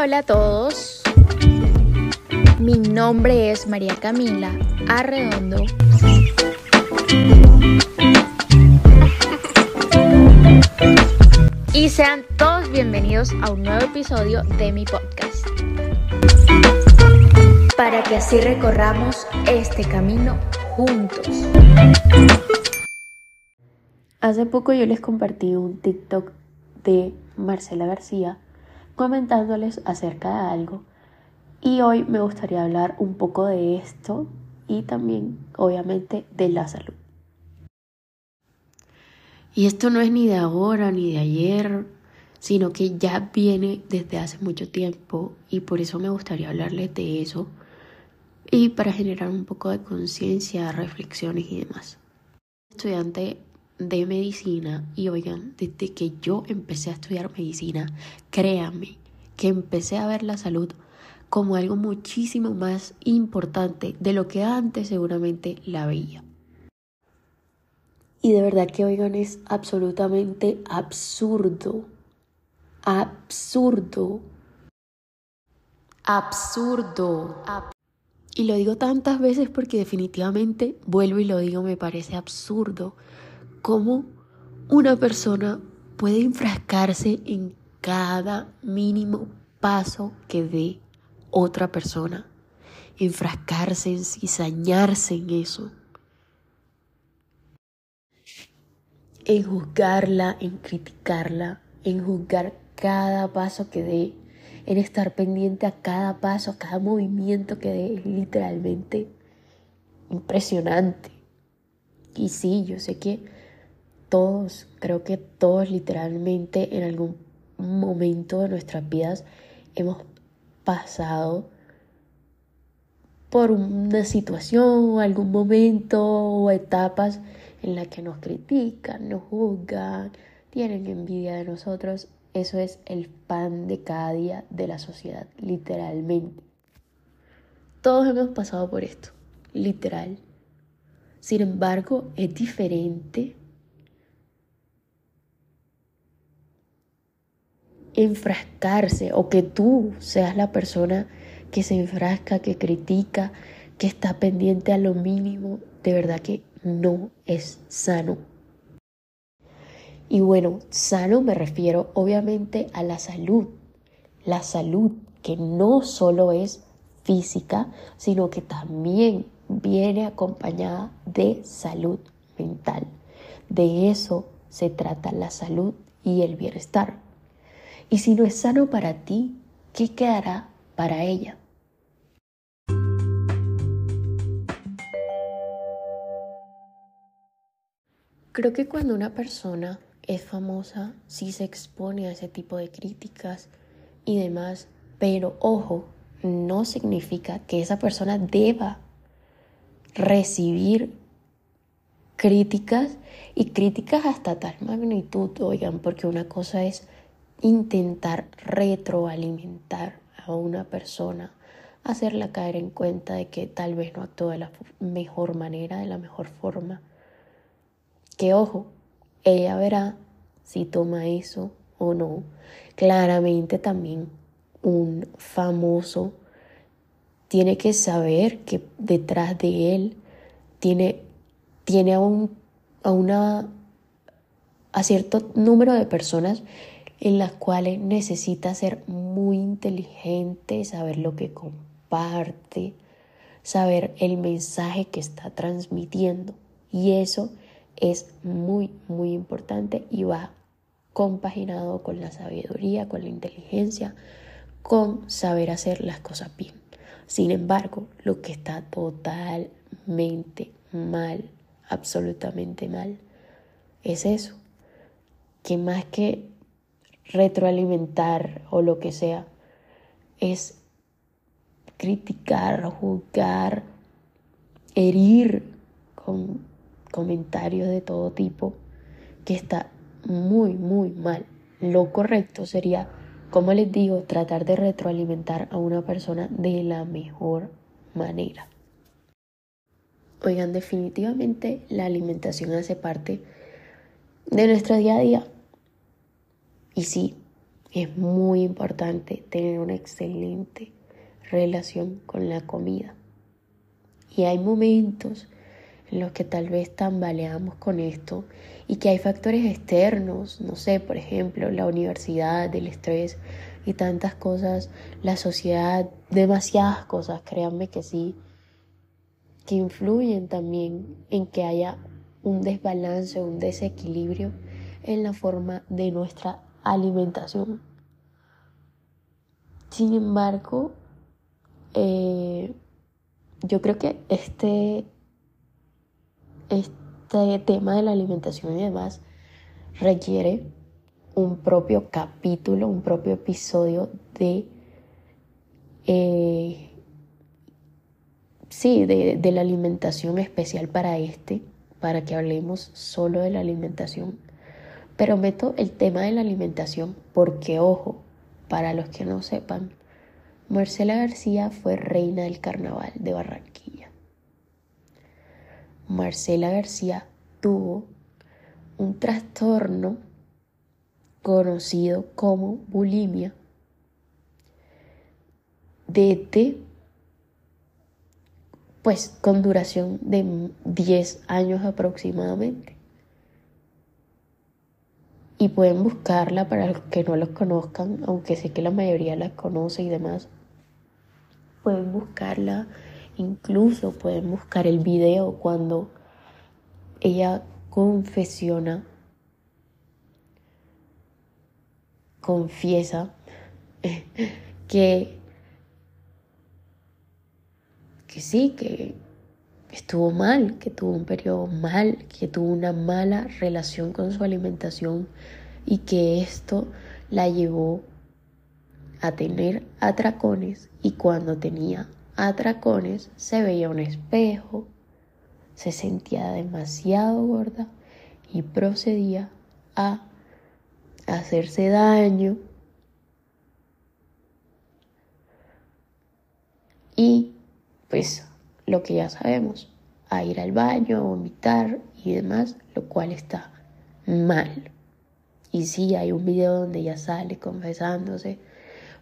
Hola, a todos. Mi nombre es María Camila Arredondo. Y sean todos bienvenidos a un nuevo episodio de mi podcast. Para que así recorramos este camino juntos. Hace poco yo les compartí un TikTok de Marcela García comentándoles acerca de algo y hoy me gustaría hablar un poco de esto y también obviamente de la salud. Y esto no es ni de ahora ni de ayer, sino que ya viene desde hace mucho tiempo y por eso me gustaría hablarles de eso y para generar un poco de conciencia, reflexiones y demás. Estudiante de medicina y oigan, desde que yo empecé a estudiar medicina, créanme que empecé a ver la salud como algo muchísimo más importante de lo que antes seguramente la veía. Y de verdad que oigan es absolutamente absurdo, absurdo, absurdo. y lo digo tantas veces porque definitivamente, vuelvo y lo digo, me parece absurdo cómo una persona puede enfrascarse en cada mínimo paso que dé otra persona, enfrascarse en cizañarse en eso, en juzgarla, en criticarla, en juzgar cada paso que dé, en estar pendiente a cada paso, a cada movimiento que dé, es literalmente impresionante. Y sí, yo sé que todos, creo que todos literalmente en algún momento de nuestras vidas hemos pasado por una situación o algún momento o etapas en la que nos critican, nos juzgan, tienen envidia de nosotros. Eso es el pan de cada día de la sociedad, literalmente. Todos hemos pasado por esto, literal. Sin embargo, es diferente enfrascarse o que tú seas la persona que se enfrasca, que critica, que está pendiente a lo mínimo, de verdad que no es sano. Y bueno, sano me refiero obviamente a la salud. La salud que no solo es física, sino que también viene acompañada de salud mental. De eso se trata la salud y el bienestar. Y si no es sano para ti, ¿qué quedará para ella? Creo que cuando una persona es famosa, sí se expone a ese tipo de críticas y demás, pero ojo, no significa que esa persona deba recibir críticas y críticas hasta tal magnitud, oigan, porque una cosa es intentar retroalimentar a una persona, hacerla caer en cuenta de que tal vez no actuó de la mejor manera, de la mejor forma. Que ojo, ella verá si toma eso o no. Claramente también un famoso tiene que saber que detrás de él tiene, tiene a, un, a, una, a cierto número de personas en las cuales necesita ser muy inteligente, saber lo que comparte, saber el mensaje que está transmitiendo. Y eso es muy, muy importante y va compaginado con la sabiduría, con la inteligencia, con saber hacer las cosas bien. Sin embargo, lo que está totalmente mal, absolutamente mal, es eso, que más que retroalimentar o lo que sea, es criticar, juzgar, herir con comentarios de todo tipo, que está muy, muy mal. Lo correcto sería, como les digo, tratar de retroalimentar a una persona de la mejor manera. Oigan, definitivamente la alimentación hace parte de nuestro día a día. Y sí, es muy importante tener una excelente relación con la comida. Y hay momentos en los que tal vez tambaleamos con esto y que hay factores externos, no sé, por ejemplo, la universidad, el estrés y tantas cosas, la sociedad, demasiadas cosas, créanme que sí, que influyen también en que haya un desbalance, un desequilibrio en la forma de nuestra alimentación. Sin embargo, eh, yo creo que este, este tema de la alimentación y demás requiere un propio capítulo, un propio episodio de, eh, sí, de, de la alimentación especial para este, para que hablemos solo de la alimentación. Pero meto el tema de la alimentación porque, ojo, para los que no sepan, Marcela García fue reina del carnaval de Barranquilla. Marcela García tuvo un trastorno conocido como bulimia desde pues con duración de 10 años aproximadamente. Y pueden buscarla para los que no los conozcan, aunque sé que la mayoría la conoce y demás. Pueden buscarla, incluso pueden buscar el video cuando ella confesiona, confiesa que, que sí, que estuvo mal, que tuvo un periodo mal, que tuvo una mala relación con su alimentación y que esto la llevó a tener atracones. Y cuando tenía atracones se veía un espejo, se sentía demasiado gorda y procedía a hacerse daño. Y pues lo que ya sabemos, a ir al baño, a vomitar y demás, lo cual está mal. Y sí, hay un video donde ella sale confesándose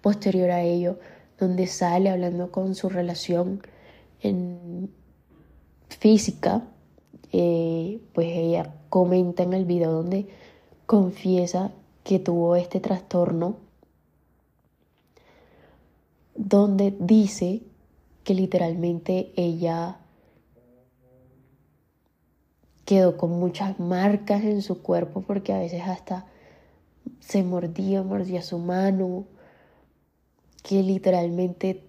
posterior a ello, donde sale hablando con su relación en física, eh, pues ella comenta en el video donde confiesa que tuvo este trastorno, donde dice que literalmente ella quedó con muchas marcas en su cuerpo porque a veces hasta se mordía, mordía su mano, que literalmente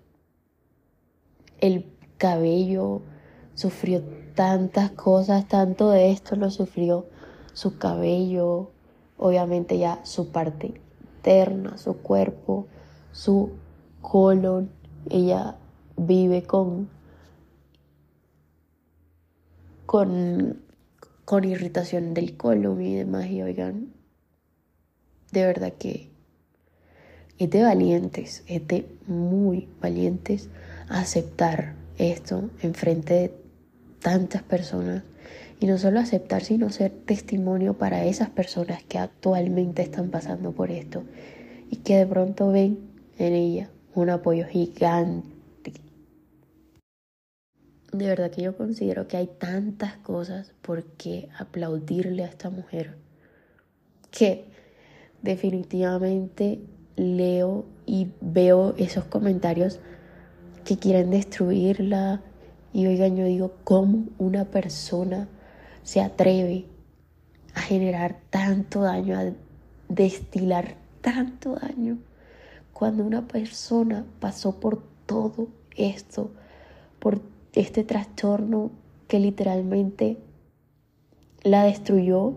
el cabello sufrió tantas cosas, tanto de esto lo sufrió su cabello, obviamente ya su parte interna, su cuerpo, su colon, ella vive con con con irritación del colon y demás y oigan de verdad que es de valientes, es de muy valientes aceptar esto en frente de tantas personas y no solo aceptar, sino ser testimonio para esas personas que actualmente están pasando por esto y que de pronto ven en ella un apoyo gigante. De verdad que yo considero que hay tantas cosas por qué aplaudirle a esta mujer que definitivamente leo y veo esos comentarios que quieren destruirla. Y oigan, yo digo, ¿cómo una persona se atreve a generar tanto daño, a destilar tanto daño, cuando una persona pasó por todo esto, por este trastorno que literalmente la destruyó,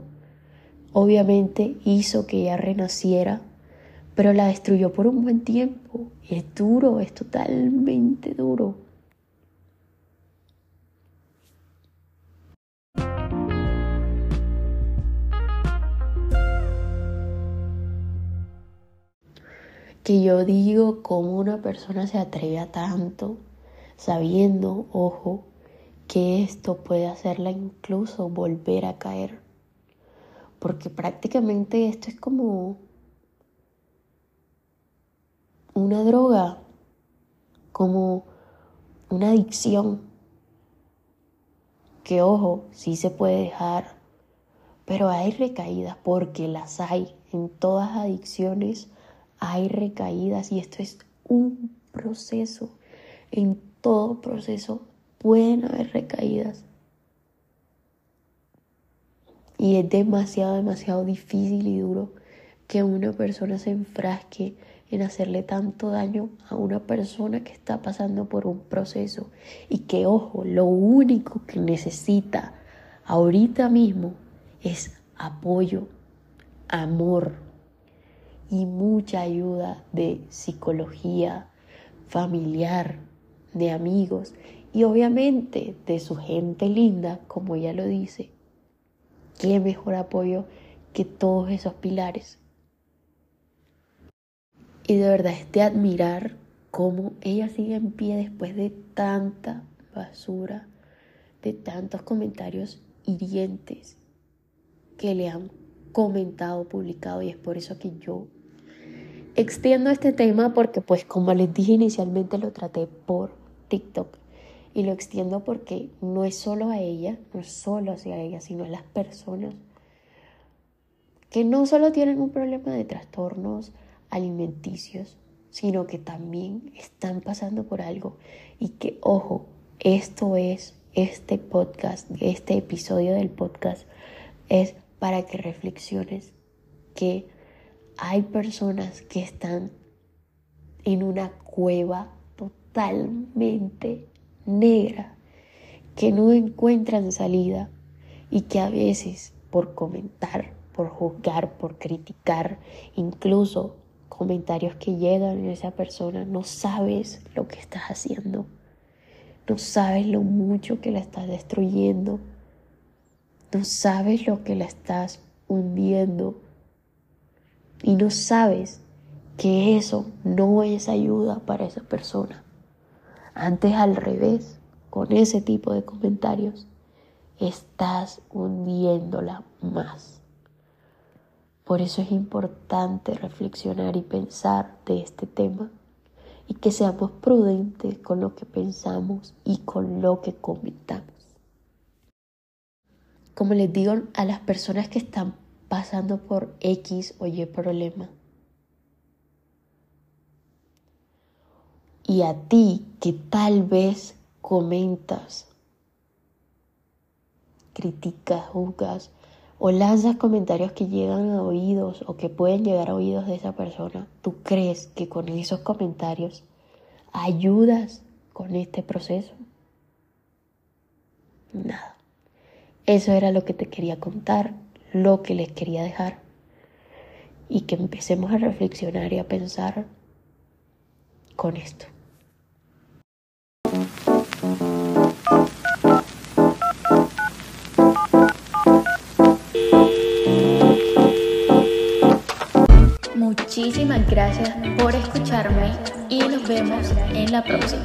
obviamente hizo que ella renaciera pero la destruyó por un buen tiempo. Es duro, es totalmente duro. Que yo digo cómo una persona se atreve a tanto, sabiendo, ojo, que esto puede hacerla incluso volver a caer. Porque prácticamente esto es como una droga, como una adicción, que ojo, sí se puede dejar, pero hay recaídas porque las hay. En todas adicciones hay recaídas y esto es un proceso. En todo proceso pueden haber recaídas. Y es demasiado, demasiado difícil y duro que una persona se enfrasque en hacerle tanto daño a una persona que está pasando por un proceso y que, ojo, lo único que necesita ahorita mismo es apoyo, amor y mucha ayuda de psicología familiar, de amigos y obviamente de su gente linda, como ella lo dice. ¿Qué mejor apoyo que todos esos pilares? Y de verdad es de admirar cómo ella sigue en pie después de tanta basura, de tantos comentarios hirientes que le han comentado, publicado y es por eso que yo extiendo este tema porque pues como les dije inicialmente lo traté por TikTok. Y lo extiendo porque no es solo a ella, no es solo hacia ella, sino a las personas que no solo tienen un problema de trastornos alimenticios, sino que también están pasando por algo. Y que, ojo, esto es, este podcast, este episodio del podcast es para que reflexiones que hay personas que están en una cueva totalmente negra, que no encuentran salida y que a veces por comentar, por juzgar, por criticar, incluso comentarios que llegan a esa persona, no sabes lo que estás haciendo, no sabes lo mucho que la estás destruyendo, no sabes lo que la estás hundiendo y no sabes que eso no es ayuda para esa persona. Antes al revés, con ese tipo de comentarios, estás hundiéndola más. Por eso es importante reflexionar y pensar de este tema y que seamos prudentes con lo que pensamos y con lo que comentamos. Como les digo a las personas que están pasando por X o Y problema, y a ti que tal vez comentas, criticas, juzgas o lanzas comentarios que llegan a oídos o que pueden llegar a oídos de esa persona, ¿tú crees que con esos comentarios ayudas con este proceso? Nada. Eso era lo que te quería contar, lo que les quería dejar y que empecemos a reflexionar y a pensar con esto. Muchísimas gracias por escucharme y nos vemos en la próxima.